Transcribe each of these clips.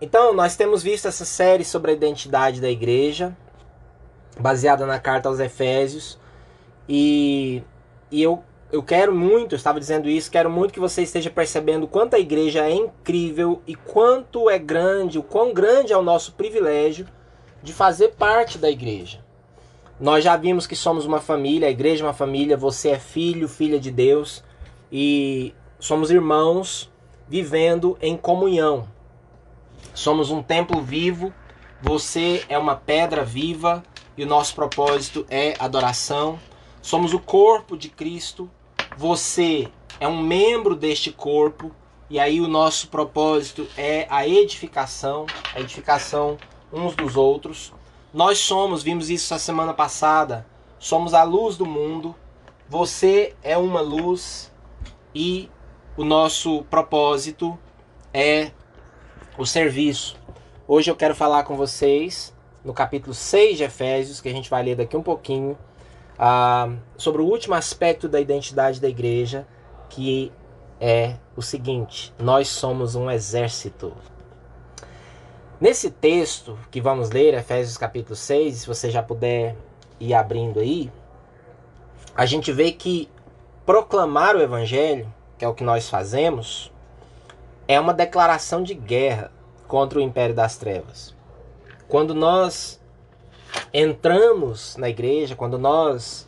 Então, nós temos visto essa série sobre a identidade da igreja, baseada na carta aos Efésios, e, e eu, eu quero muito, eu estava dizendo isso, quero muito que você esteja percebendo quanto a igreja é incrível e quanto é grande, o quão grande é o nosso privilégio de fazer parte da igreja. Nós já vimos que somos uma família, a igreja é uma família, você é filho, filha de Deus e somos irmãos vivendo em comunhão. Somos um templo vivo, você é uma pedra viva e o nosso propósito é adoração. Somos o corpo de Cristo, você é um membro deste corpo e aí o nosso propósito é a edificação, a edificação uns dos outros. Nós somos, vimos isso a semana passada, somos a luz do mundo. Você é uma luz e o nosso propósito é o serviço. Hoje eu quero falar com vocês no capítulo 6 de Efésios, que a gente vai ler daqui um pouquinho, uh, sobre o último aspecto da identidade da igreja, que é o seguinte: nós somos um exército. Nesse texto que vamos ler, Efésios capítulo 6, se você já puder ir abrindo aí, a gente vê que proclamar o evangelho, que é o que nós fazemos, é uma declaração de guerra contra o império das trevas. Quando nós entramos na igreja, quando nós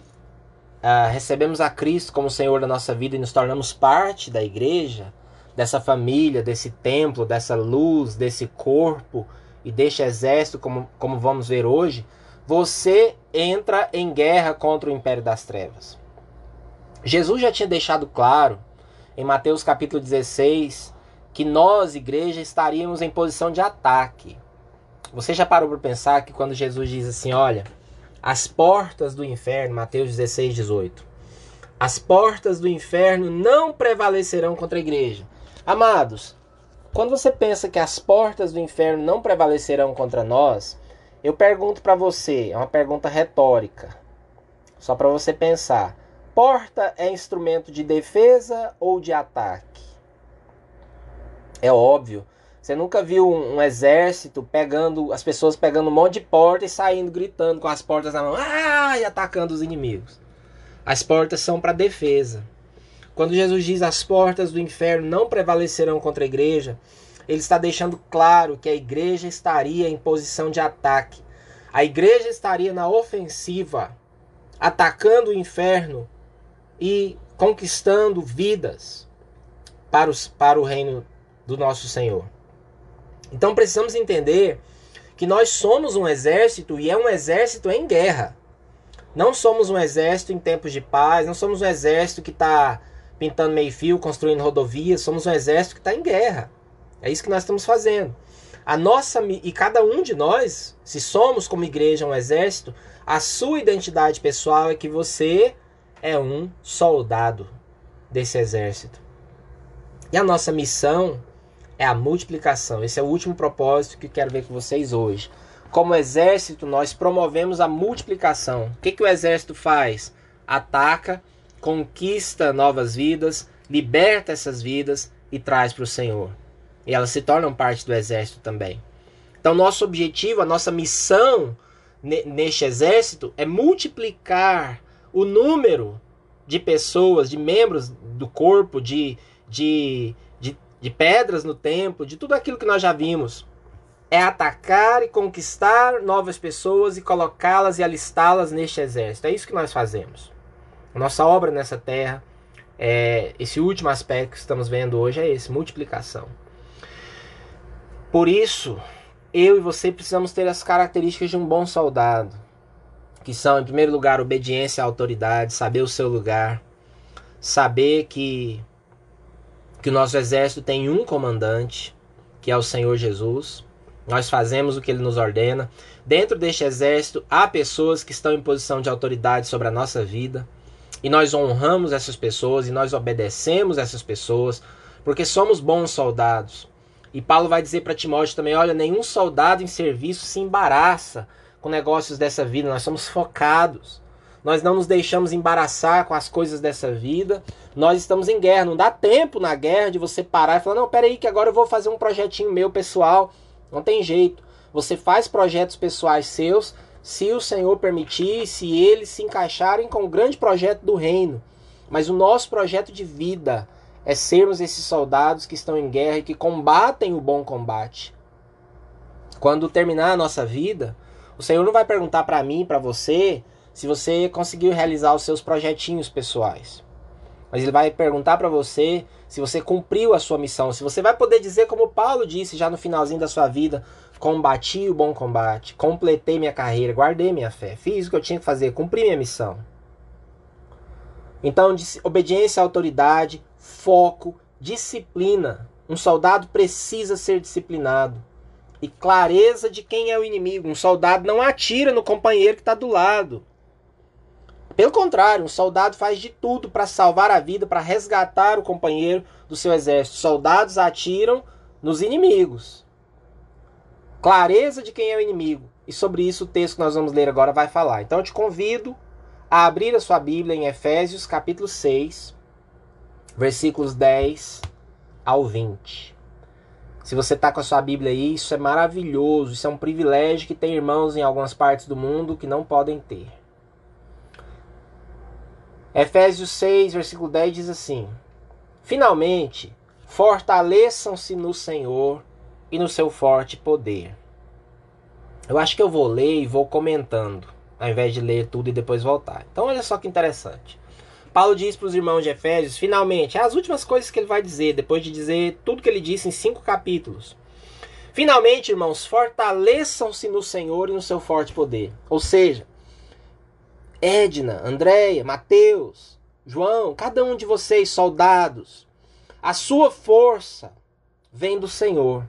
uh, recebemos a Cristo como Senhor da nossa vida e nos tornamos parte da igreja, dessa família, desse templo, dessa luz, desse corpo e deste exército, como, como vamos ver hoje, você entra em guerra contra o império das trevas. Jesus já tinha deixado claro em Mateus capítulo 16 que nós, igreja, estaríamos em posição de ataque. Você já parou para pensar que quando Jesus diz assim, olha, as portas do inferno, Mateus 16, 18, as portas do inferno não prevalecerão contra a igreja. Amados, quando você pensa que as portas do inferno não prevalecerão contra nós, eu pergunto para você, é uma pergunta retórica, só para você pensar: porta é instrumento de defesa ou de ataque? É óbvio. Você nunca viu um, um, exército pegando as pessoas pegando um monte de porta e saindo gritando com as portas na mão, ah, e atacando os inimigos. As portas são para defesa. Quando Jesus diz as portas do inferno não prevalecerão contra a igreja, ele está deixando claro que a igreja estaria em posição de ataque. A igreja estaria na ofensiva, atacando o inferno e conquistando vidas para, os, para o reino do nosso Senhor. Então precisamos entender que nós somos um exército e é um exército em guerra. Não somos um exército em tempos de paz, não somos um exército que está pintando meio-fio, construindo rodovias, somos um exército que está em guerra. É isso que nós estamos fazendo. A nossa e cada um de nós, se somos como igreja um exército, a sua identidade pessoal é que você é um soldado desse exército. E a nossa missão é a multiplicação. Esse é o último propósito que quero ver com vocês hoje. Como exército, nós promovemos a multiplicação. O que, que o exército faz? Ataca conquista novas vidas, liberta essas vidas e traz para o Senhor. E elas se tornam parte do exército também. Então, nosso objetivo, a nossa missão neste exército é multiplicar o número de pessoas, de membros do corpo, de, de, de, pedras no templo, de tudo aquilo que nós já vimos. É atacar e conquistar novas pessoas e colocá-las e alistá-las neste exército. É isso que nós fazemos. Nossa obra nessa terra, é, esse último aspecto que estamos vendo hoje é esse: multiplicação. Por isso, eu e você precisamos ter as características de um bom soldado, que são, em primeiro lugar, obediência à autoridade, saber o seu lugar, saber que, que o nosso exército tem um comandante, que é o Senhor Jesus. Nós fazemos o que ele nos ordena. Dentro deste exército, há pessoas que estão em posição de autoridade sobre a nossa vida e nós honramos essas pessoas e nós obedecemos essas pessoas porque somos bons soldados. E Paulo vai dizer para Timóteo também: olha, nenhum soldado em serviço se embaraça com negócios dessa vida, nós somos focados. Nós não nos deixamos embaraçar com as coisas dessa vida. Nós estamos em guerra. Não dá tempo na guerra de você parar e falar: não, peraí, que agora eu vou fazer um projetinho meu pessoal Não tem jeito. Você faz projetos pessoais seus, se o Senhor permitir, se eles se encaixarem com o grande projeto do reino. Mas o nosso projeto de vida é sermos esses soldados que estão em guerra e que combatem o bom combate. Quando terminar a nossa vida, o Senhor não vai perguntar para mim, para você, se você conseguiu realizar os seus projetinhos pessoais. Mas ele vai perguntar para você se você cumpriu a sua missão, se você vai poder dizer como Paulo disse já no finalzinho da sua vida, combati o bom combate, completei minha carreira, guardei minha fé, fiz o que eu tinha que fazer, cumpri minha missão. Então, obediência à autoridade, foco, disciplina. Um soldado precisa ser disciplinado. E clareza de quem é o inimigo. Um soldado não atira no companheiro que está do lado. Pelo contrário, um soldado faz de tudo para salvar a vida, para resgatar o companheiro do seu exército. Soldados atiram nos inimigos. Clareza de quem é o inimigo. E sobre isso o texto que nós vamos ler agora vai falar. Então eu te convido a abrir a sua Bíblia em Efésios capítulo 6, versículos 10 ao 20. Se você está com a sua Bíblia aí, isso é maravilhoso, isso é um privilégio que tem irmãos em algumas partes do mundo que não podem ter. Efésios 6, versículo 10 diz assim: Finalmente, fortaleçam-se no Senhor e no seu forte poder. Eu acho que eu vou ler e vou comentando, ao invés de ler tudo e depois voltar. Então, olha só que interessante. Paulo diz para os irmãos de Efésios, finalmente, as últimas coisas que ele vai dizer, depois de dizer tudo que ele disse em cinco capítulos. Finalmente, irmãos, fortaleçam-se no Senhor e no seu forte poder. Ou seja, Edna, Andréia, Mateus, João, cada um de vocês, soldados, a sua força vem do Senhor.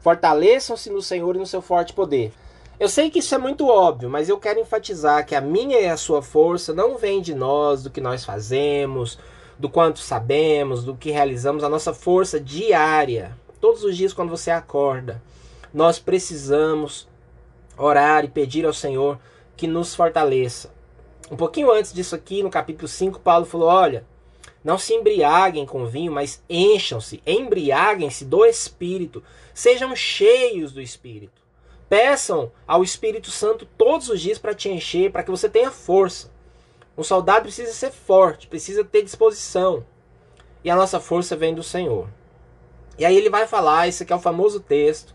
Fortaleçam-se no Senhor e no seu forte poder. Eu sei que isso é muito óbvio, mas eu quero enfatizar que a minha e a sua força não vem de nós, do que nós fazemos, do quanto sabemos, do que realizamos, a nossa força diária. Todos os dias quando você acorda, nós precisamos orar e pedir ao Senhor que nos fortaleça. Um pouquinho antes disso aqui, no capítulo 5, Paulo falou: "Olha, não se embriaguem com vinho, mas encham-se, embriaguem-se do Espírito, sejam cheios do Espírito. Peçam ao Espírito Santo todos os dias para te encher, para que você tenha força. Um soldado precisa ser forte, precisa ter disposição. E a nossa força vem do Senhor. E aí ele vai falar, esse aqui é o famoso texto,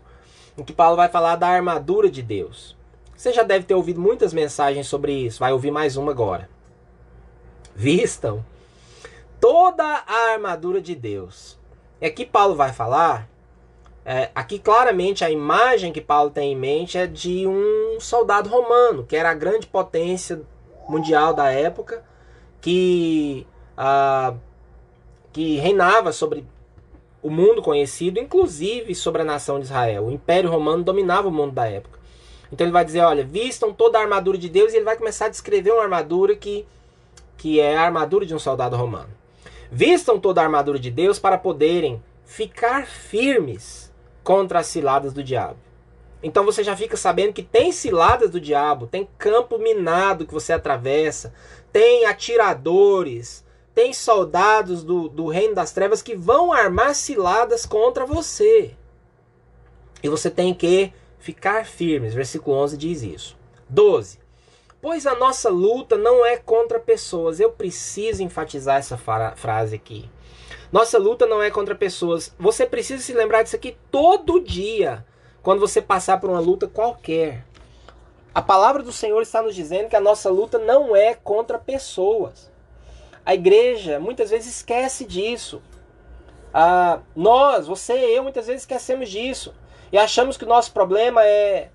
em que Paulo vai falar da armadura de Deus. Você já deve ter ouvido muitas mensagens sobre isso, vai ouvir mais uma agora. Vistam toda a armadura de Deus. E aqui Paulo vai falar é, aqui claramente a imagem que Paulo tem em mente é de um soldado romano, que era a grande potência mundial da época, que, ah, que reinava sobre o mundo conhecido, inclusive sobre a nação de Israel. O Império Romano dominava o mundo da época. Então ele vai dizer, olha, vistam toda a armadura de Deus e ele vai começar a descrever uma armadura que, que é a armadura de um soldado romano. Vistam toda a armadura de Deus para poderem ficar firmes contra as ciladas do diabo. Então você já fica sabendo que tem ciladas do diabo, tem campo minado que você atravessa, tem atiradores, tem soldados do, do reino das trevas que vão armar ciladas contra você. E você tem que ficar firmes. Versículo 11 diz isso. 12. Pois a nossa luta não é contra pessoas. Eu preciso enfatizar essa frase aqui. Nossa luta não é contra pessoas. Você precisa se lembrar disso aqui todo dia, quando você passar por uma luta qualquer. A palavra do Senhor está nos dizendo que a nossa luta não é contra pessoas. A igreja muitas vezes esquece disso. Ah, nós, você e eu, muitas vezes esquecemos disso. E achamos que o nosso problema é,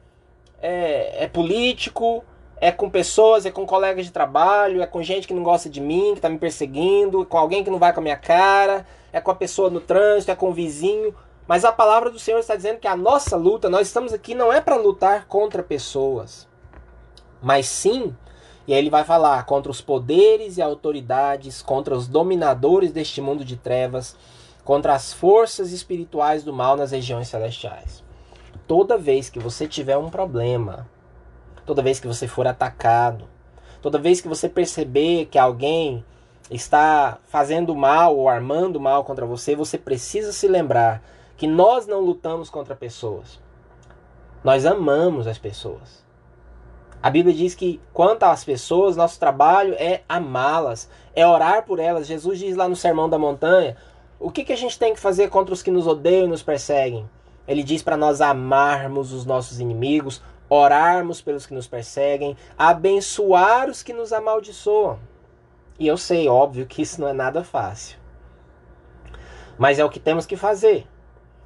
é, é político, é com pessoas, é com colegas de trabalho, é com gente que não gosta de mim, que está me perseguindo, é com alguém que não vai com a minha cara, é com a pessoa no trânsito, é com o vizinho. Mas a palavra do Senhor está dizendo que a nossa luta, nós estamos aqui não é para lutar contra pessoas, mas sim, e aí ele vai falar contra os poderes e autoridades, contra os dominadores deste mundo de trevas, contra as forças espirituais do mal nas regiões celestiais. Toda vez que você tiver um problema, toda vez que você for atacado, toda vez que você perceber que alguém está fazendo mal ou armando mal contra você, você precisa se lembrar que nós não lutamos contra pessoas. Nós amamos as pessoas. A Bíblia diz que quanto às pessoas, nosso trabalho é amá-las, é orar por elas. Jesus diz lá no Sermão da Montanha: o que, que a gente tem que fazer contra os que nos odeiam e nos perseguem? Ele diz para nós amarmos os nossos inimigos, orarmos pelos que nos perseguem, abençoar os que nos amaldiçoam. E eu sei, óbvio, que isso não é nada fácil. Mas é o que temos que fazer.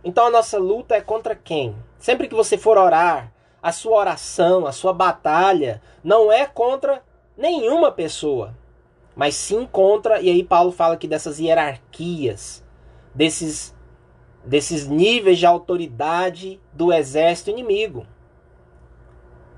Então a nossa luta é contra quem? Sempre que você for orar, a sua oração, a sua batalha não é contra nenhuma pessoa, mas sim contra, e aí Paulo fala aqui dessas hierarquias, desses desses níveis de autoridade do exército inimigo.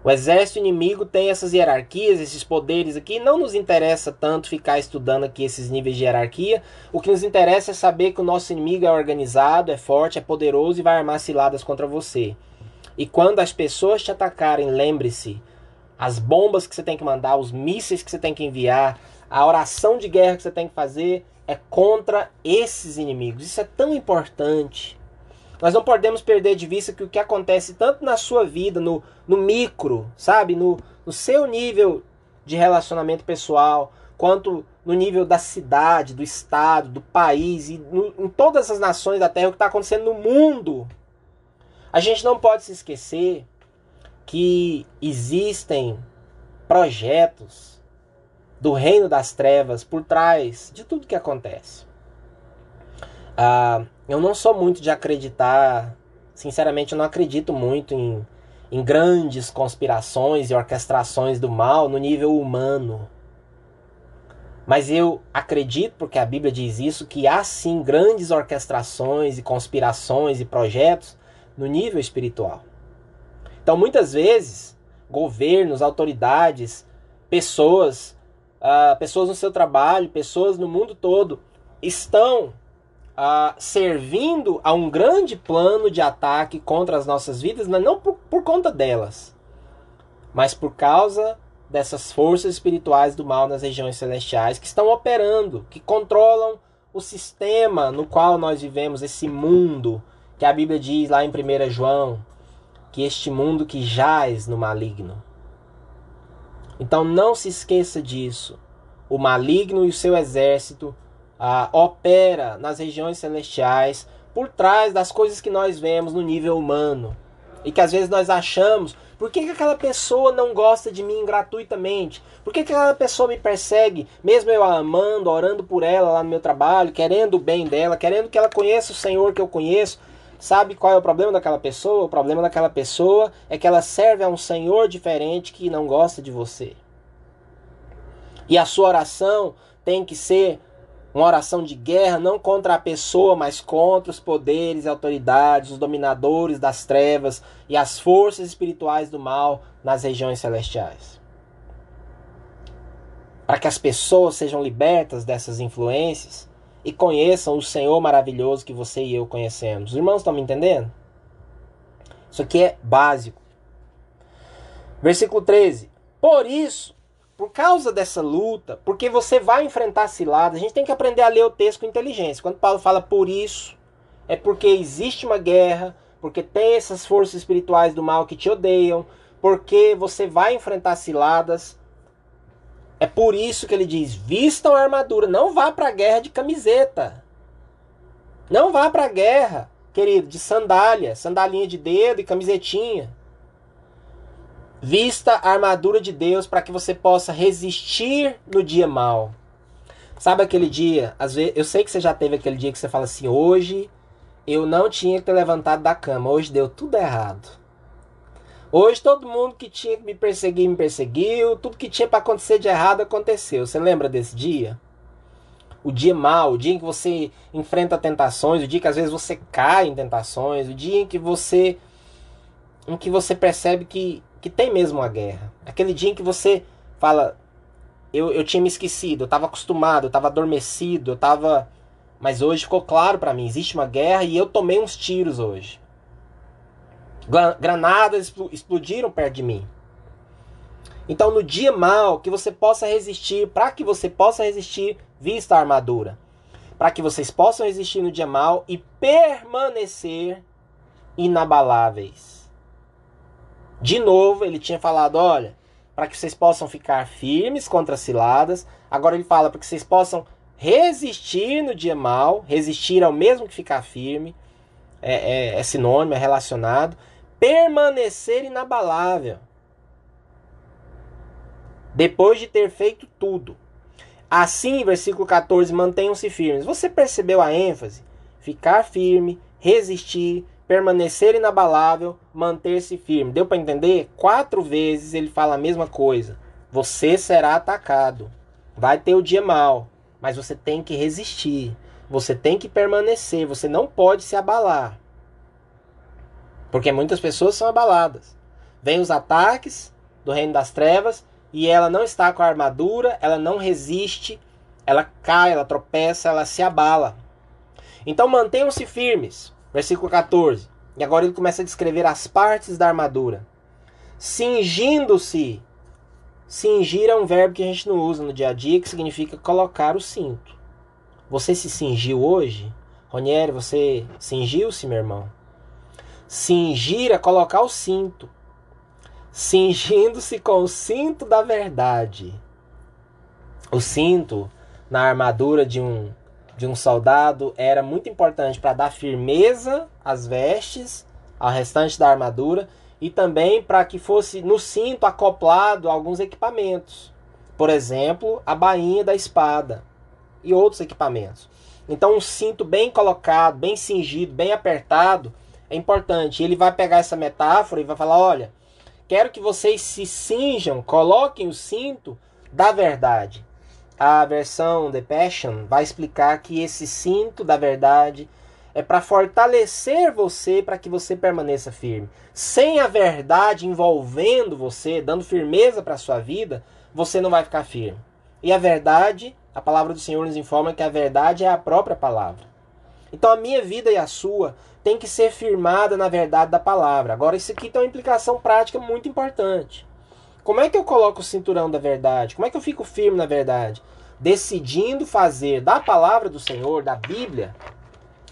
O exército inimigo tem essas hierarquias, esses poderes aqui. Não nos interessa tanto ficar estudando aqui esses níveis de hierarquia. O que nos interessa é saber que o nosso inimigo é organizado, é forte, é poderoso e vai armar ciladas contra você. E quando as pessoas te atacarem, lembre-se: as bombas que você tem que mandar, os mísseis que você tem que enviar, a oração de guerra que você tem que fazer é contra esses inimigos. Isso é tão importante. Nós não podemos perder de vista que o que acontece tanto na sua vida, no, no micro, sabe? No, no seu nível de relacionamento pessoal, quanto no nível da cidade, do estado, do país e no, em todas as nações da Terra, o que está acontecendo no mundo. A gente não pode se esquecer que existem projetos do reino das trevas por trás de tudo que acontece. Ah, eu não sou muito de acreditar, sinceramente, eu não acredito muito em, em grandes conspirações e orquestrações do mal no nível humano. Mas eu acredito, porque a Bíblia diz isso, que há sim grandes orquestrações e conspirações e projetos no nível espiritual. Então, muitas vezes, governos, autoridades, pessoas, uh, pessoas no seu trabalho, pessoas no mundo todo estão uh, servindo a um grande plano de ataque contra as nossas vidas, mas não por, por conta delas, mas por causa dessas forças espirituais do mal nas regiões celestiais que estão operando, que controlam o sistema no qual nós vivemos, esse mundo que a Bíblia diz lá em 1 João, que este mundo que jaz no maligno. Então não se esqueça disso. O maligno e o seu exército ah, opera nas regiões celestiais por trás das coisas que nós vemos no nível humano. E que às vezes nós achamos, por que, que aquela pessoa não gosta de mim gratuitamente? Por que, que aquela pessoa me persegue, mesmo eu a amando, orando por ela lá no meu trabalho, querendo o bem dela, querendo que ela conheça o Senhor que eu conheço? Sabe qual é o problema daquela pessoa? O problema daquela pessoa é que ela serve a um Senhor diferente que não gosta de você. E a sua oração tem que ser uma oração de guerra não contra a pessoa, mas contra os poderes e autoridades, os dominadores das trevas e as forças espirituais do mal nas regiões celestiais. Para que as pessoas sejam libertas dessas influências e conheçam o Senhor maravilhoso que você e eu conhecemos. Os irmãos estão me entendendo? Isso aqui é básico. Versículo 13. Por isso, por causa dessa luta, porque você vai enfrentar ciladas, a gente tem que aprender a ler o texto com inteligência. Quando Paulo fala por isso, é porque existe uma guerra, porque tem essas forças espirituais do mal que te odeiam, porque você vai enfrentar ciladas. É por isso que ele diz: vistam a armadura, não vá para a guerra de camiseta. Não vá para a guerra, querido, de sandália, sandalinha de dedo e camisetinha. Vista a armadura de Deus para que você possa resistir no dia mal. Sabe aquele dia? Às vezes, eu sei que você já teve aquele dia que você fala assim: hoje eu não tinha que ter levantado da cama, hoje deu tudo errado. Hoje todo mundo que tinha que me perseguir me perseguiu, tudo que tinha para acontecer de errado aconteceu. Você lembra desse dia? O dia mal, o dia em que você enfrenta tentações, o dia que às vezes você cai em tentações, o dia em que você em que você percebe que que tem mesmo uma guerra. Aquele dia em que você fala, eu, eu tinha me esquecido, eu estava acostumado, eu estava adormecido, eu estava. Mas hoje ficou claro para mim, existe uma guerra e eu tomei uns tiros hoje. Granadas explodiram perto de mim. Então, no dia mal, que você possa resistir, para que você possa resistir, vista a armadura. Para que vocês possam resistir no dia mal e permanecer inabaláveis De novo, ele tinha falado: olha, para que vocês possam ficar firmes contra as ciladas. Agora ele fala para que vocês possam resistir no dia mal. Resistir ao mesmo que ficar firme. É, é, é sinônimo, é relacionado. Permanecer inabalável. Depois de ter feito tudo. Assim, versículo 14, mantenham-se firmes. Você percebeu a ênfase? Ficar firme, resistir, permanecer inabalável, manter-se firme. Deu para entender? Quatro vezes ele fala a mesma coisa. Você será atacado. Vai ter o dia mal, mas você tem que resistir. Você tem que permanecer, você não pode se abalar. Porque muitas pessoas são abaladas. Vêm os ataques do reino das trevas e ela não está com a armadura, ela não resiste, ela cai, ela tropeça, ela se abala. Então mantenham-se firmes. Versículo 14. E agora ele começa a descrever as partes da armadura. Cingindo-se. Cingir é um verbo que a gente não usa no dia a dia, que significa colocar o cinto. Você se cingiu hoje? Ronieri, você cingiu-se, meu irmão? Cingir é colocar o cinto. Cingindo-se com o cinto da verdade. O cinto na armadura de um de um soldado era muito importante para dar firmeza às vestes, ao restante da armadura e também para que fosse no cinto acoplado alguns equipamentos. Por exemplo, a bainha da espada e outros equipamentos. Então, um cinto bem colocado, bem cingido, bem apertado é importante. Ele vai pegar essa metáfora e vai falar: olha, quero que vocês se cinjam, coloquem o cinto da verdade a versão The Passion vai explicar que esse cinto da verdade é para fortalecer você para que você permaneça firme. Sem a verdade envolvendo você, dando firmeza para a sua vida, você não vai ficar firme. E a verdade, a palavra do Senhor nos informa que a verdade é a própria palavra. Então a minha vida e a sua tem que ser firmada na verdade da palavra. Agora isso aqui tem uma implicação prática muito importante. Como é que eu coloco o cinturão da verdade? Como é que eu fico firme na verdade? Decidindo fazer da palavra do Senhor, da Bíblia,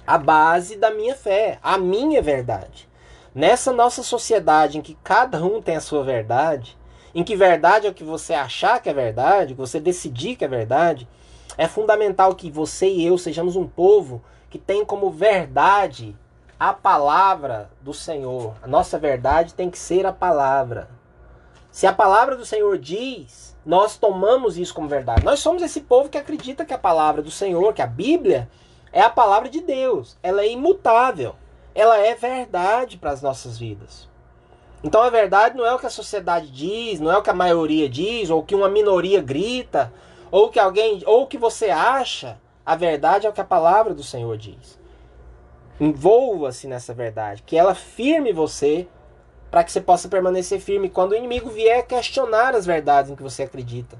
a base da minha fé, a minha verdade. Nessa nossa sociedade em que cada um tem a sua verdade, em que verdade é o que você achar que é verdade, que você decidir que é verdade, é fundamental que você e eu sejamos um povo que tem como verdade a palavra do Senhor. A nossa verdade tem que ser a palavra. Se a palavra do Senhor diz, nós tomamos isso como verdade. Nós somos esse povo que acredita que a palavra do Senhor, que a Bíblia, é a palavra de Deus. Ela é imutável. Ela é verdade para as nossas vidas. Então a verdade não é o que a sociedade diz, não é o que a maioria diz, ou o que uma minoria grita, ou que alguém, ou o que você acha. A verdade é o que a palavra do Senhor diz. Envolva-se nessa verdade, que ela firme você para que você possa permanecer firme quando o inimigo vier questionar as verdades em que você acredita.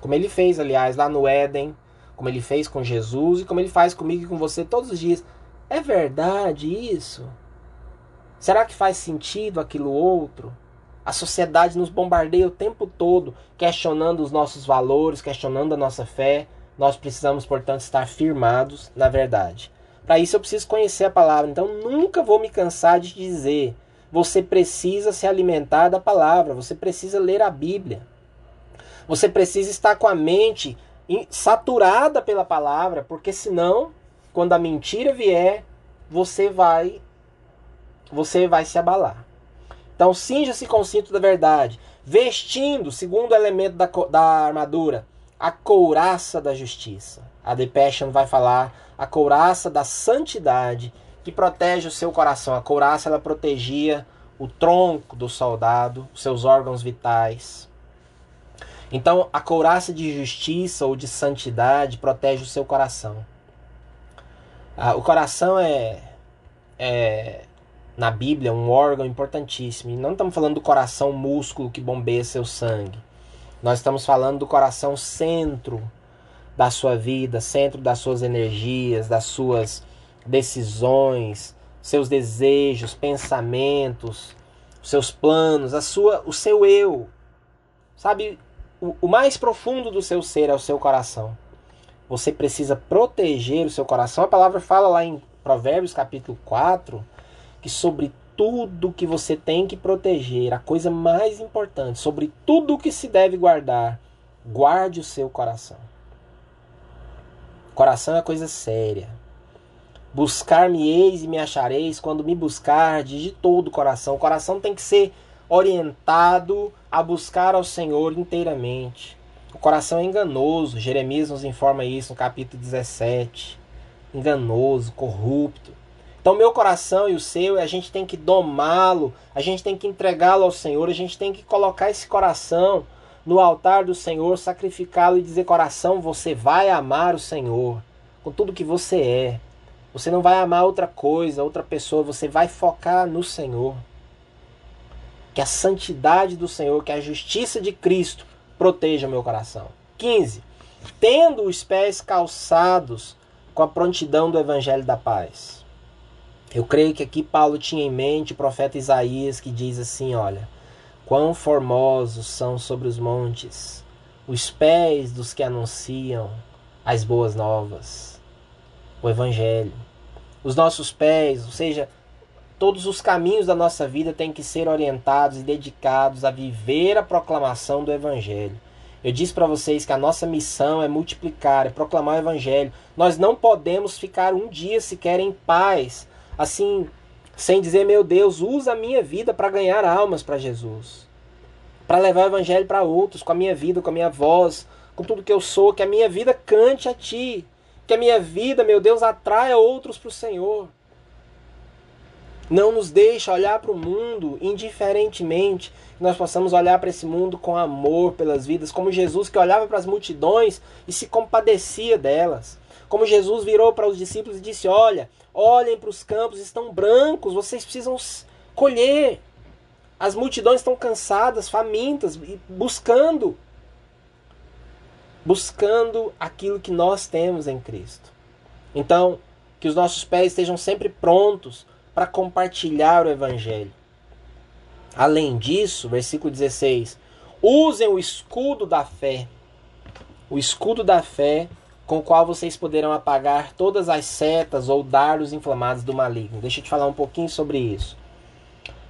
Como ele fez, aliás, lá no Éden, como ele fez com Jesus e como ele faz comigo e com você todos os dias. É verdade isso? Será que faz sentido aquilo outro? A sociedade nos bombardeia o tempo todo, questionando os nossos valores, questionando a nossa fé. Nós precisamos, portanto, estar firmados na verdade. Para isso eu preciso conhecer a palavra. Então nunca vou me cansar de dizer você precisa se alimentar da palavra, você precisa ler a Bíblia. Você precisa estar com a mente saturada pela palavra, porque senão, quando a mentira vier, você vai você vai se abalar. Então, cinja-se com o cinto da verdade, vestindo, segundo elemento da, da armadura, a couraça da justiça. A Passion vai falar a couraça da santidade que protege o seu coração. A couraça ela protegia o tronco do soldado, seus órgãos vitais. Então, a couraça de justiça ou de santidade protege o seu coração. Ah, o coração é, é, na Bíblia, um órgão importantíssimo. E não estamos falando do coração músculo que bombeia seu sangue. Nós estamos falando do coração centro da sua vida, centro das suas energias, das suas decisões, seus desejos, pensamentos, seus planos, a sua, o seu eu. Sabe, o, o mais profundo do seu ser é o seu coração. Você precisa proteger o seu coração. A palavra fala lá em Provérbios capítulo 4 que sobre tudo que você tem que proteger, a coisa mais importante, sobre tudo que se deve guardar, guarde o seu coração. Coração é coisa séria. Buscar-me-eis e me achareis quando me buscardes de todo o coração. O coração tem que ser orientado a buscar ao Senhor inteiramente. O coração é enganoso. Jeremias nos informa isso no capítulo 17. Enganoso, corrupto. Então, meu coração e o seu, a gente tem que domá-lo, a gente tem que entregá-lo ao Senhor, a gente tem que colocar esse coração no altar do Senhor, sacrificá-lo e dizer: coração, você vai amar o Senhor com tudo que você é. Você não vai amar outra coisa, outra pessoa, você vai focar no Senhor. Que a santidade do Senhor, que a justiça de Cristo proteja meu coração. 15. Tendo os pés calçados com a prontidão do evangelho da paz. Eu creio que aqui Paulo tinha em mente o profeta Isaías que diz assim: olha, quão formosos são sobre os montes os pés dos que anunciam as boas novas, o Evangelho. Os nossos pés, ou seja, todos os caminhos da nossa vida têm que ser orientados e dedicados a viver a proclamação do Evangelho. Eu disse para vocês que a nossa missão é multiplicar, é proclamar o Evangelho. Nós não podemos ficar um dia sequer em paz assim, sem dizer, meu Deus, usa a minha vida para ganhar almas para Jesus. Para levar o evangelho para outros, com a minha vida, com a minha voz, com tudo que eu sou, que a minha vida cante a ti. Que a minha vida, meu Deus, atraia outros para o Senhor. Não nos deixa olhar para o mundo indiferentemente, que nós possamos olhar para esse mundo com amor pelas vidas, como Jesus que olhava para as multidões e se compadecia delas. Como Jesus virou para os discípulos e disse: Olha, olhem para os campos, estão brancos, vocês precisam colher. As multidões estão cansadas, famintas, buscando buscando aquilo que nós temos em Cristo. Então, que os nossos pés estejam sempre prontos para compartilhar o evangelho. Além disso, versículo 16: usem o escudo da fé. O escudo da fé com o qual vocês poderão apagar todas as setas ou dardos inflamados do maligno. Deixa eu te falar um pouquinho sobre isso.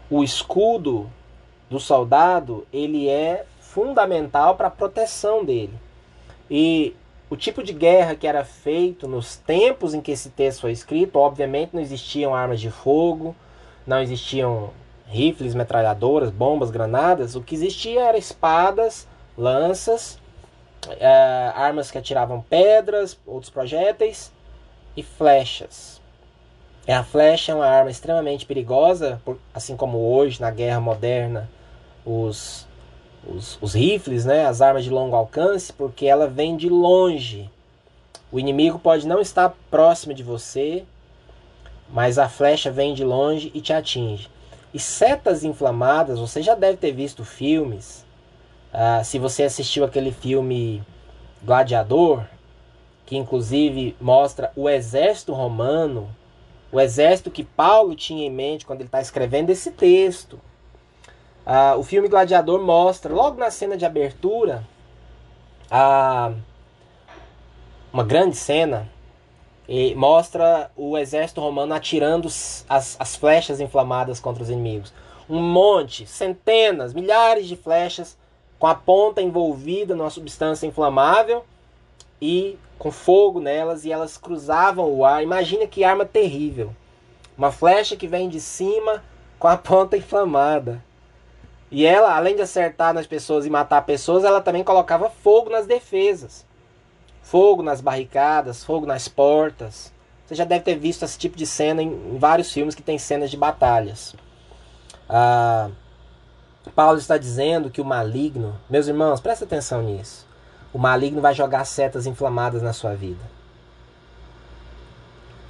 O escudo do soldado, ele é fundamental para a proteção dele. E o tipo de guerra que era feito nos tempos em que esse texto foi escrito, obviamente não existiam armas de fogo, não existiam rifles, metralhadoras, bombas, granadas. O que existia era espadas, lanças é, armas que atiravam pedras, outros projéteis e flechas. A flecha é uma arma extremamente perigosa, assim como hoje na guerra moderna os, os, os rifles, né, as armas de longo alcance, porque ela vem de longe. O inimigo pode não estar próximo de você, mas a flecha vem de longe e te atinge. E setas inflamadas, você já deve ter visto filmes ah, se você assistiu aquele filme Gladiador, que inclusive mostra o exército romano, o exército que Paulo tinha em mente quando ele está escrevendo esse texto. Ah, o filme Gladiador mostra, logo na cena de abertura, uma grande cena, e mostra o exército romano atirando as, as flechas inflamadas contra os inimigos. Um monte, centenas, milhares de flechas com a ponta envolvida numa substância inflamável e com fogo nelas e elas cruzavam o ar. Imagina que arma terrível. Uma flecha que vem de cima com a ponta inflamada. E ela, além de acertar nas pessoas e matar pessoas, ela também colocava fogo nas defesas. Fogo nas barricadas, fogo nas portas. Você já deve ter visto esse tipo de cena em, vários filmes que tem cenas de batalhas. Ah, Paulo está dizendo que o maligno, meus irmãos, presta atenção nisso. O maligno vai jogar setas inflamadas na sua vida.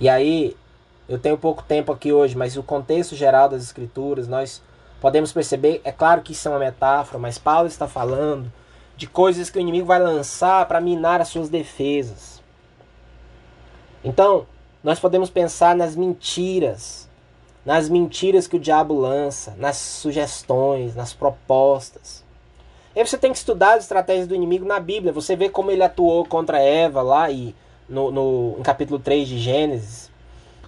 E aí, eu tenho pouco tempo aqui hoje, mas o contexto geral das escrituras, nós podemos perceber, é claro que isso é uma metáfora, mas Paulo está falando de coisas que o inimigo vai lançar para minar as suas defesas. Então, nós podemos pensar nas mentiras nas mentiras que o diabo lança, nas sugestões, nas propostas. E aí você tem que estudar as estratégias do inimigo na Bíblia. Você vê como ele atuou contra Eva lá e no, no, no capítulo 3 de Gênesis.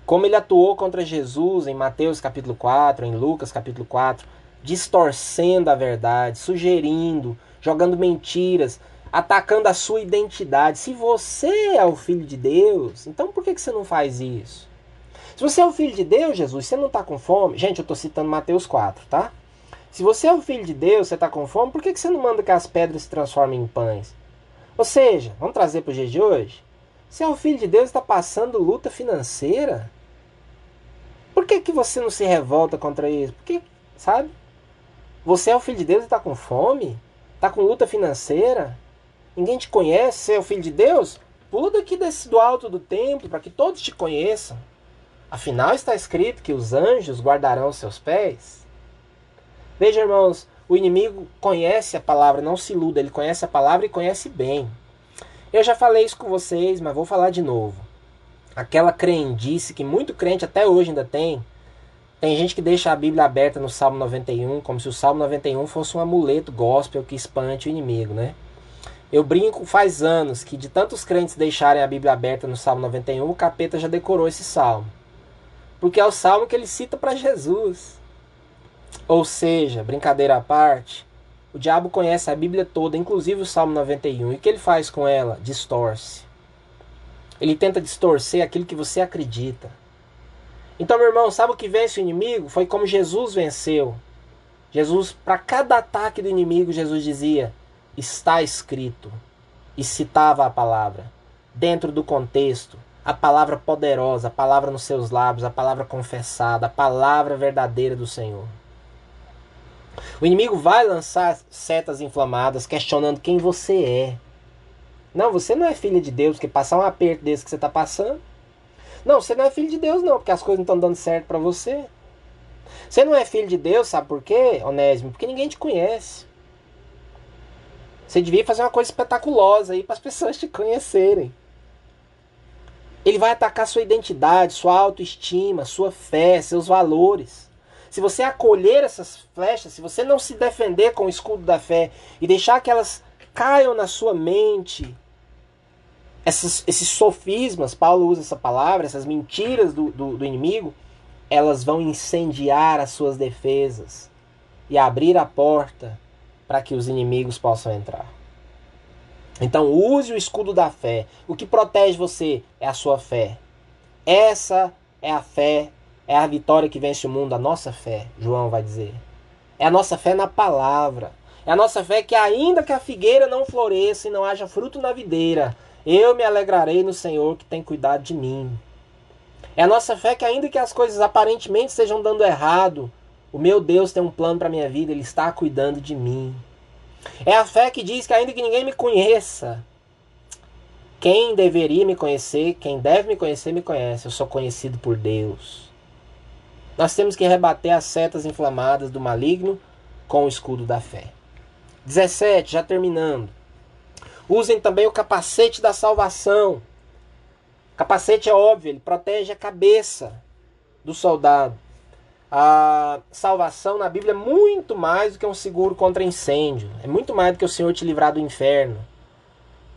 como ele atuou contra Jesus em Mateus capítulo 4, em Lucas capítulo 4, distorcendo a verdade, sugerindo, jogando mentiras, atacando a sua identidade. Se você é o filho de Deus, então por que, que você não faz isso? Se você é o filho de Deus, Jesus, você não está com fome. Gente, eu estou citando Mateus 4, tá? Se você é o filho de Deus, você está com fome, por que, que você não manda que as pedras se transformem em pães? Ou seja, vamos trazer para o dia de hoje? Se é o filho de Deus está passando luta financeira, por que, que você não se revolta contra isso? Porque, sabe? Você é o filho de Deus e está com fome? Está com luta financeira? Ninguém te conhece? Você é o filho de Deus? Pula daqui desse, do alto do templo para que todos te conheçam. Afinal, está escrito que os anjos guardarão seus pés. Veja, irmãos, o inimigo conhece a palavra, não se iluda, ele conhece a palavra e conhece bem. Eu já falei isso com vocês, mas vou falar de novo. Aquela crendice que muito crente até hoje ainda tem. Tem gente que deixa a Bíblia aberta no Salmo 91, como se o Salmo 91 fosse um amuleto gospel que espante o inimigo, né? Eu brinco faz anos que de tantos crentes deixarem a Bíblia aberta no Salmo 91, o capeta já decorou esse salmo. Porque é o salmo que ele cita para Jesus. Ou seja, brincadeira à parte, o diabo conhece a Bíblia toda, inclusive o Salmo 91. E o que ele faz com ela? Distorce. Ele tenta distorcer aquilo que você acredita. Então, meu irmão, sabe o que vence o inimigo? Foi como Jesus venceu. Jesus, para cada ataque do inimigo, Jesus dizia: está escrito. E citava a palavra. Dentro do contexto, a palavra poderosa, a palavra nos seus lábios, a palavra confessada, a palavra verdadeira do Senhor. O inimigo vai lançar setas inflamadas questionando quem você é. Não, você não é filho de Deus, porque passar um aperto desse que você está passando. Não, você não é filho de Deus, não, porque as coisas não estão dando certo para você. Você não é filho de Deus, sabe por quê, Onésimo? Porque ninguém te conhece. Você devia fazer uma coisa espetaculosa aí para as pessoas te conhecerem. Ele vai atacar sua identidade, sua autoestima, sua fé, seus valores. Se você acolher essas flechas, se você não se defender com o escudo da fé e deixar que elas caiam na sua mente, esses, esses sofismas, Paulo usa essa palavra, essas mentiras do, do, do inimigo, elas vão incendiar as suas defesas e abrir a porta para que os inimigos possam entrar. Então use o escudo da fé. O que protege você é a sua fé. Essa é a fé, é a vitória que vence o mundo, a nossa fé, João vai dizer. É a nossa fé na palavra. É a nossa fé que ainda que a figueira não floresça e não haja fruto na videira, eu me alegrarei no Senhor que tem cuidado de mim. É a nossa fé que ainda que as coisas aparentemente estejam dando errado, o meu Deus tem um plano para minha vida, ele está cuidando de mim. É a fé que diz que ainda que ninguém me conheça, quem deveria me conhecer, quem deve me conhecer, me conhece. Eu sou conhecido por Deus. Nós temos que rebater as setas inflamadas do maligno com o escudo da fé. 17, já terminando. Usem também o capacete da salvação. Capacete é óbvio, ele protege a cabeça do soldado. A salvação na Bíblia é muito mais do que um seguro contra incêndio. É muito mais do que o Senhor te livrar do inferno.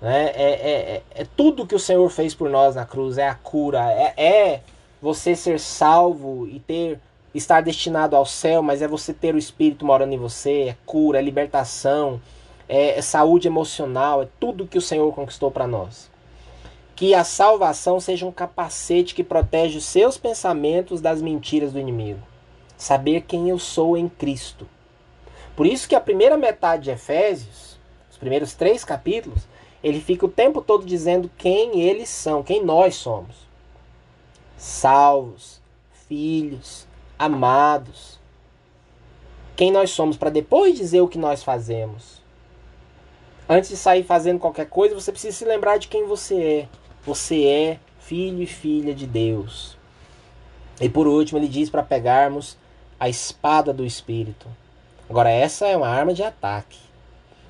Né? É, é, é, é tudo que o Senhor fez por nós na cruz. É a cura. É, é você ser salvo e ter estar destinado ao céu, mas é você ter o Espírito morando em você. É cura, é libertação, é, é saúde emocional. É tudo que o Senhor conquistou para nós. Que a salvação seja um capacete que protege os seus pensamentos das mentiras do inimigo saber quem eu sou em Cristo. Por isso que a primeira metade de Efésios, os primeiros três capítulos, ele fica o tempo todo dizendo quem eles são, quem nós somos. Salvos, filhos, amados. Quem nós somos, para depois dizer o que nós fazemos. Antes de sair fazendo qualquer coisa, você precisa se lembrar de quem você é. Você é filho e filha de Deus. E por último, ele diz para pegarmos a espada do Espírito. Agora, essa é uma arma de ataque.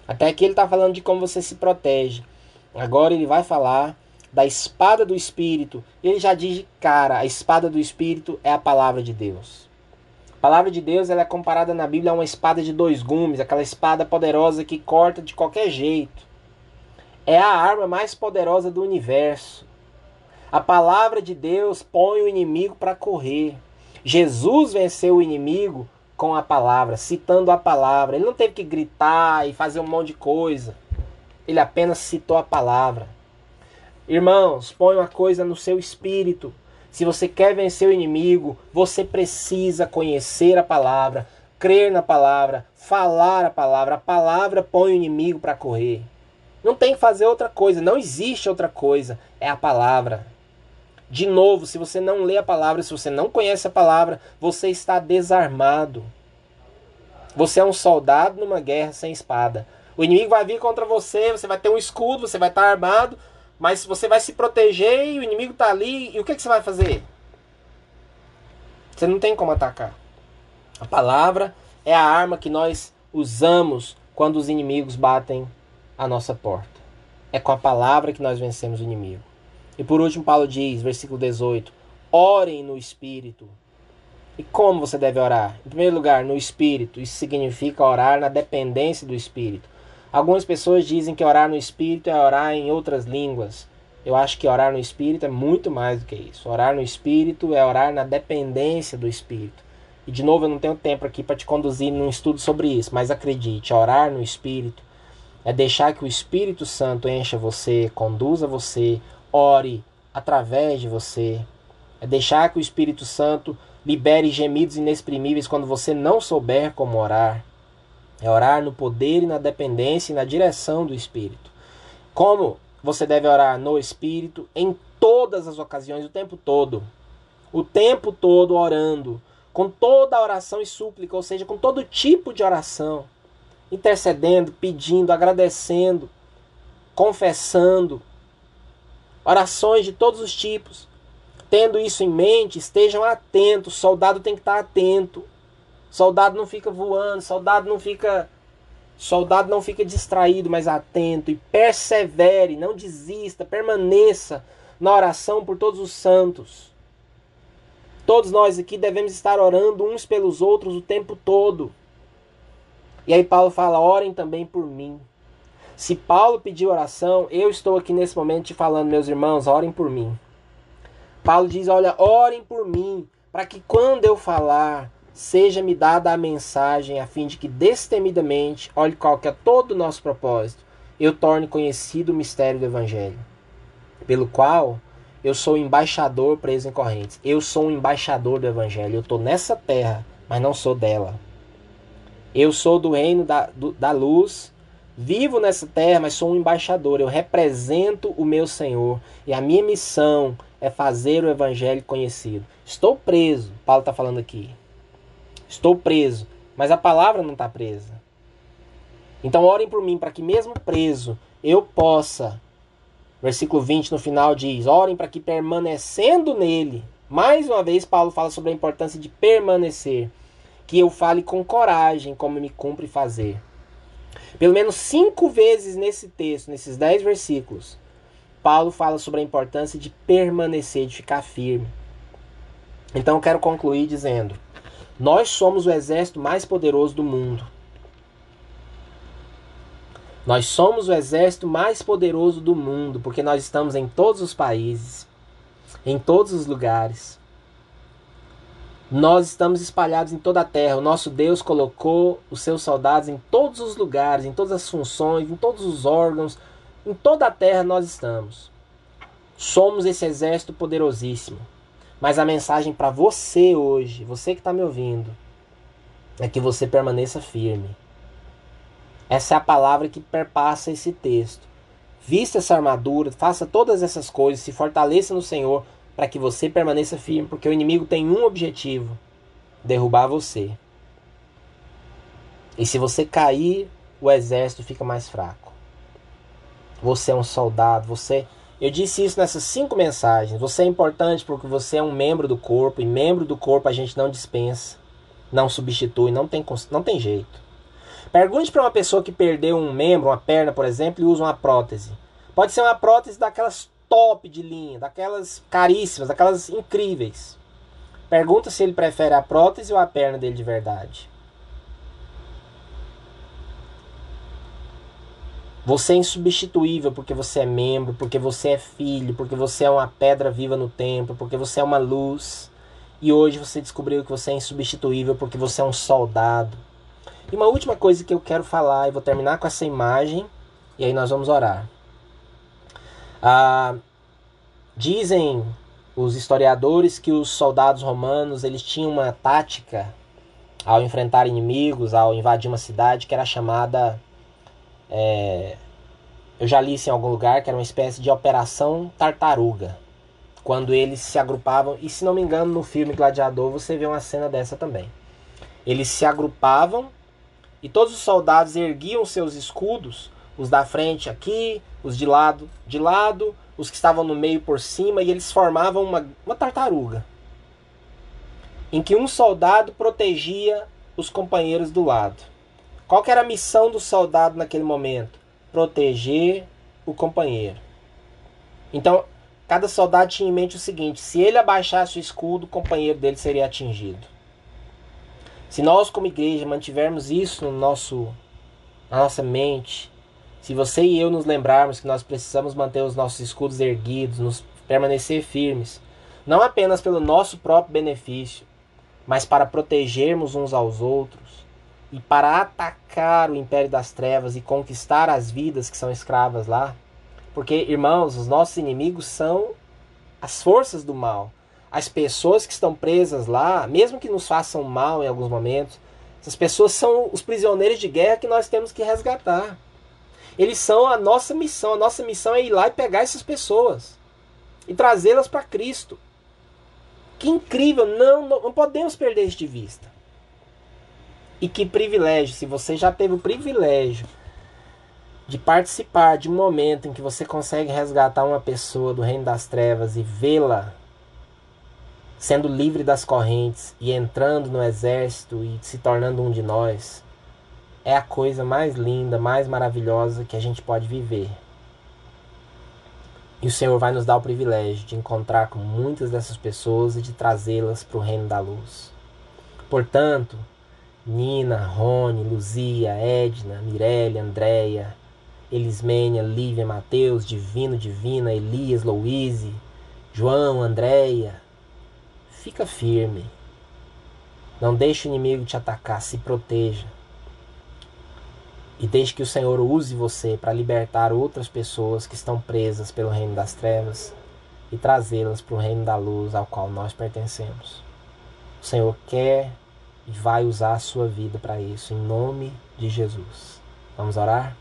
Até aqui ele está falando de como você se protege. Agora ele vai falar da espada do Espírito. Ele já diz cara: a espada do Espírito é a palavra de Deus. A palavra de Deus ela é comparada na Bíblia a uma espada de dois gumes, aquela espada poderosa que corta de qualquer jeito. É a arma mais poderosa do universo. A palavra de Deus põe o inimigo para correr. Jesus venceu o inimigo com a palavra, citando a palavra. Ele não teve que gritar e fazer um monte de coisa. Ele apenas citou a palavra. Irmãos, põe uma coisa no seu espírito. Se você quer vencer o inimigo, você precisa conhecer a palavra, crer na palavra, falar a palavra. A palavra põe o inimigo para correr. Não tem que fazer outra coisa, não existe outra coisa. É a palavra. De novo, se você não lê a palavra, se você não conhece a palavra, você está desarmado. Você é um soldado numa guerra sem espada. O inimigo vai vir contra você, você vai ter um escudo, você vai estar armado, mas você vai se proteger e o inimigo está ali. E o que, que você vai fazer? Você não tem como atacar. A palavra é a arma que nós usamos quando os inimigos batem a nossa porta. É com a palavra que nós vencemos o inimigo. E por último, Paulo diz, versículo 18: Orem no Espírito. E como você deve orar? Em primeiro lugar, no Espírito. Isso significa orar na dependência do Espírito. Algumas pessoas dizem que orar no Espírito é orar em outras línguas. Eu acho que orar no Espírito é muito mais do que isso. Orar no Espírito é orar na dependência do Espírito. E de novo, eu não tenho tempo aqui para te conduzir num estudo sobre isso, mas acredite, orar no Espírito é deixar que o Espírito Santo encha você, conduza você, ore através de você. É deixar que o Espírito Santo libere gemidos inexprimíveis quando você não souber como orar. É orar no poder e na dependência e na direção do Espírito. Como você deve orar no Espírito em todas as ocasiões, o tempo todo. O tempo todo orando, com toda a oração e súplica, ou seja, com todo tipo de oração, intercedendo, pedindo, agradecendo, confessando, Orações de todos os tipos. Tendo isso em mente, estejam atentos. Soldado tem que estar atento. Soldado não fica voando, soldado não fica soldado não fica distraído, mas atento e persevere, não desista, permaneça na oração por todos os santos. Todos nós aqui devemos estar orando uns pelos outros o tempo todo. E aí Paulo fala: orem também por mim. Se Paulo pediu oração, eu estou aqui nesse momento te falando, meus irmãos, orem por mim. Paulo diz: Olha, orem por mim, para que quando eu falar, seja-me dada a mensagem, a fim de que destemidamente, olhe qual que é todo o nosso propósito, eu torne conhecido o mistério do Evangelho, pelo qual eu sou embaixador preso em correntes. Eu sou um embaixador do Evangelho. Eu estou nessa terra, mas não sou dela. Eu sou do reino da, do, da luz Vivo nessa terra, mas sou um embaixador. Eu represento o meu Senhor. E a minha missão é fazer o evangelho conhecido. Estou preso, Paulo está falando aqui. Estou preso, mas a palavra não está presa. Então orem por mim, para que mesmo preso eu possa. Versículo 20 no final diz: Orem para que permanecendo nele. Mais uma vez, Paulo fala sobre a importância de permanecer. Que eu fale com coragem, como me cumpre fazer. Pelo menos cinco vezes nesse texto, nesses dez versículos, Paulo fala sobre a importância de permanecer, de ficar firme. Então eu quero concluir dizendo: nós somos o exército mais poderoso do mundo. Nós somos o exército mais poderoso do mundo, porque nós estamos em todos os países, em todos os lugares. Nós estamos espalhados em toda a terra. O nosso Deus colocou os seus soldados em todos os lugares, em todas as funções, em todos os órgãos. Em toda a terra nós estamos. Somos esse exército poderosíssimo. Mas a mensagem para você hoje, você que está me ouvindo, é que você permaneça firme. Essa é a palavra que perpassa esse texto. Vista essa armadura, faça todas essas coisas, se fortaleça no Senhor para que você permaneça firme, porque o inimigo tem um objetivo: derrubar você. E se você cair, o exército fica mais fraco. Você é um soldado, você. Eu disse isso nessas cinco mensagens. Você é importante porque você é um membro do corpo, e membro do corpo a gente não dispensa, não substitui, não tem, não tem jeito. Pergunte para uma pessoa que perdeu um membro, uma perna, por exemplo, e usa uma prótese. Pode ser uma prótese daquelas top de linha, daquelas caríssimas, daquelas incríveis. Pergunta se ele prefere a prótese ou a perna dele de verdade. Você é insubstituível porque você é membro, porque você é filho, porque você é uma pedra viva no templo, porque você é uma luz. E hoje você descobriu que você é insubstituível porque você é um soldado. E uma última coisa que eu quero falar, e vou terminar com essa imagem, e aí nós vamos orar. Ah, dizem os historiadores que os soldados romanos eles tinham uma tática ao enfrentar inimigos, ao invadir uma cidade que era chamada é, eu já li isso em algum lugar que era uma espécie de operação tartaruga. Quando eles se agrupavam, e se não me engano, no filme Gladiador você vê uma cena dessa também. Eles se agrupavam e todos os soldados erguiam seus escudos, os da frente aqui, os de lado de lado, os que estavam no meio por cima, e eles formavam uma, uma tartaruga. Em que um soldado protegia os companheiros do lado. Qual era a missão do soldado naquele momento? Proteger o companheiro. Então, cada soldado tinha em mente o seguinte: se ele abaixasse o escudo, o companheiro dele seria atingido. Se nós, como igreja, mantivermos isso no nosso, na nossa mente, se você e eu nos lembrarmos que nós precisamos manter os nossos escudos erguidos, nos permanecer firmes, não apenas pelo nosso próprio benefício, mas para protegermos uns aos outros, e para atacar o império das trevas e conquistar as vidas que são escravas lá. Porque, irmãos, os nossos inimigos são as forças do mal. As pessoas que estão presas lá, mesmo que nos façam mal em alguns momentos, essas pessoas são os prisioneiros de guerra que nós temos que resgatar. Eles são a nossa missão. A nossa missão é ir lá e pegar essas pessoas e trazê-las para Cristo. Que incrível! Não, não, não podemos perder isso de vista. E que privilégio, se você já teve o privilégio de participar de um momento em que você consegue resgatar uma pessoa do reino das trevas e vê-la sendo livre das correntes e entrando no exército e se tornando um de nós, é a coisa mais linda, mais maravilhosa que a gente pode viver. E o Senhor vai nos dar o privilégio de encontrar com muitas dessas pessoas e de trazê-las para o reino da luz. Portanto, Nina, Rony, Luzia, Edna, Mirelle, Andréia, Elismênia, Lívia, Mateus, Divino, Divina, Elias, Louise, João, Andréia. Fica firme. Não deixe o inimigo te atacar, se proteja. E deixe que o Senhor use você para libertar outras pessoas que estão presas pelo reino das trevas e trazê-las para o reino da luz ao qual nós pertencemos. O Senhor quer e vai usar a sua vida para isso, em nome de Jesus. Vamos orar?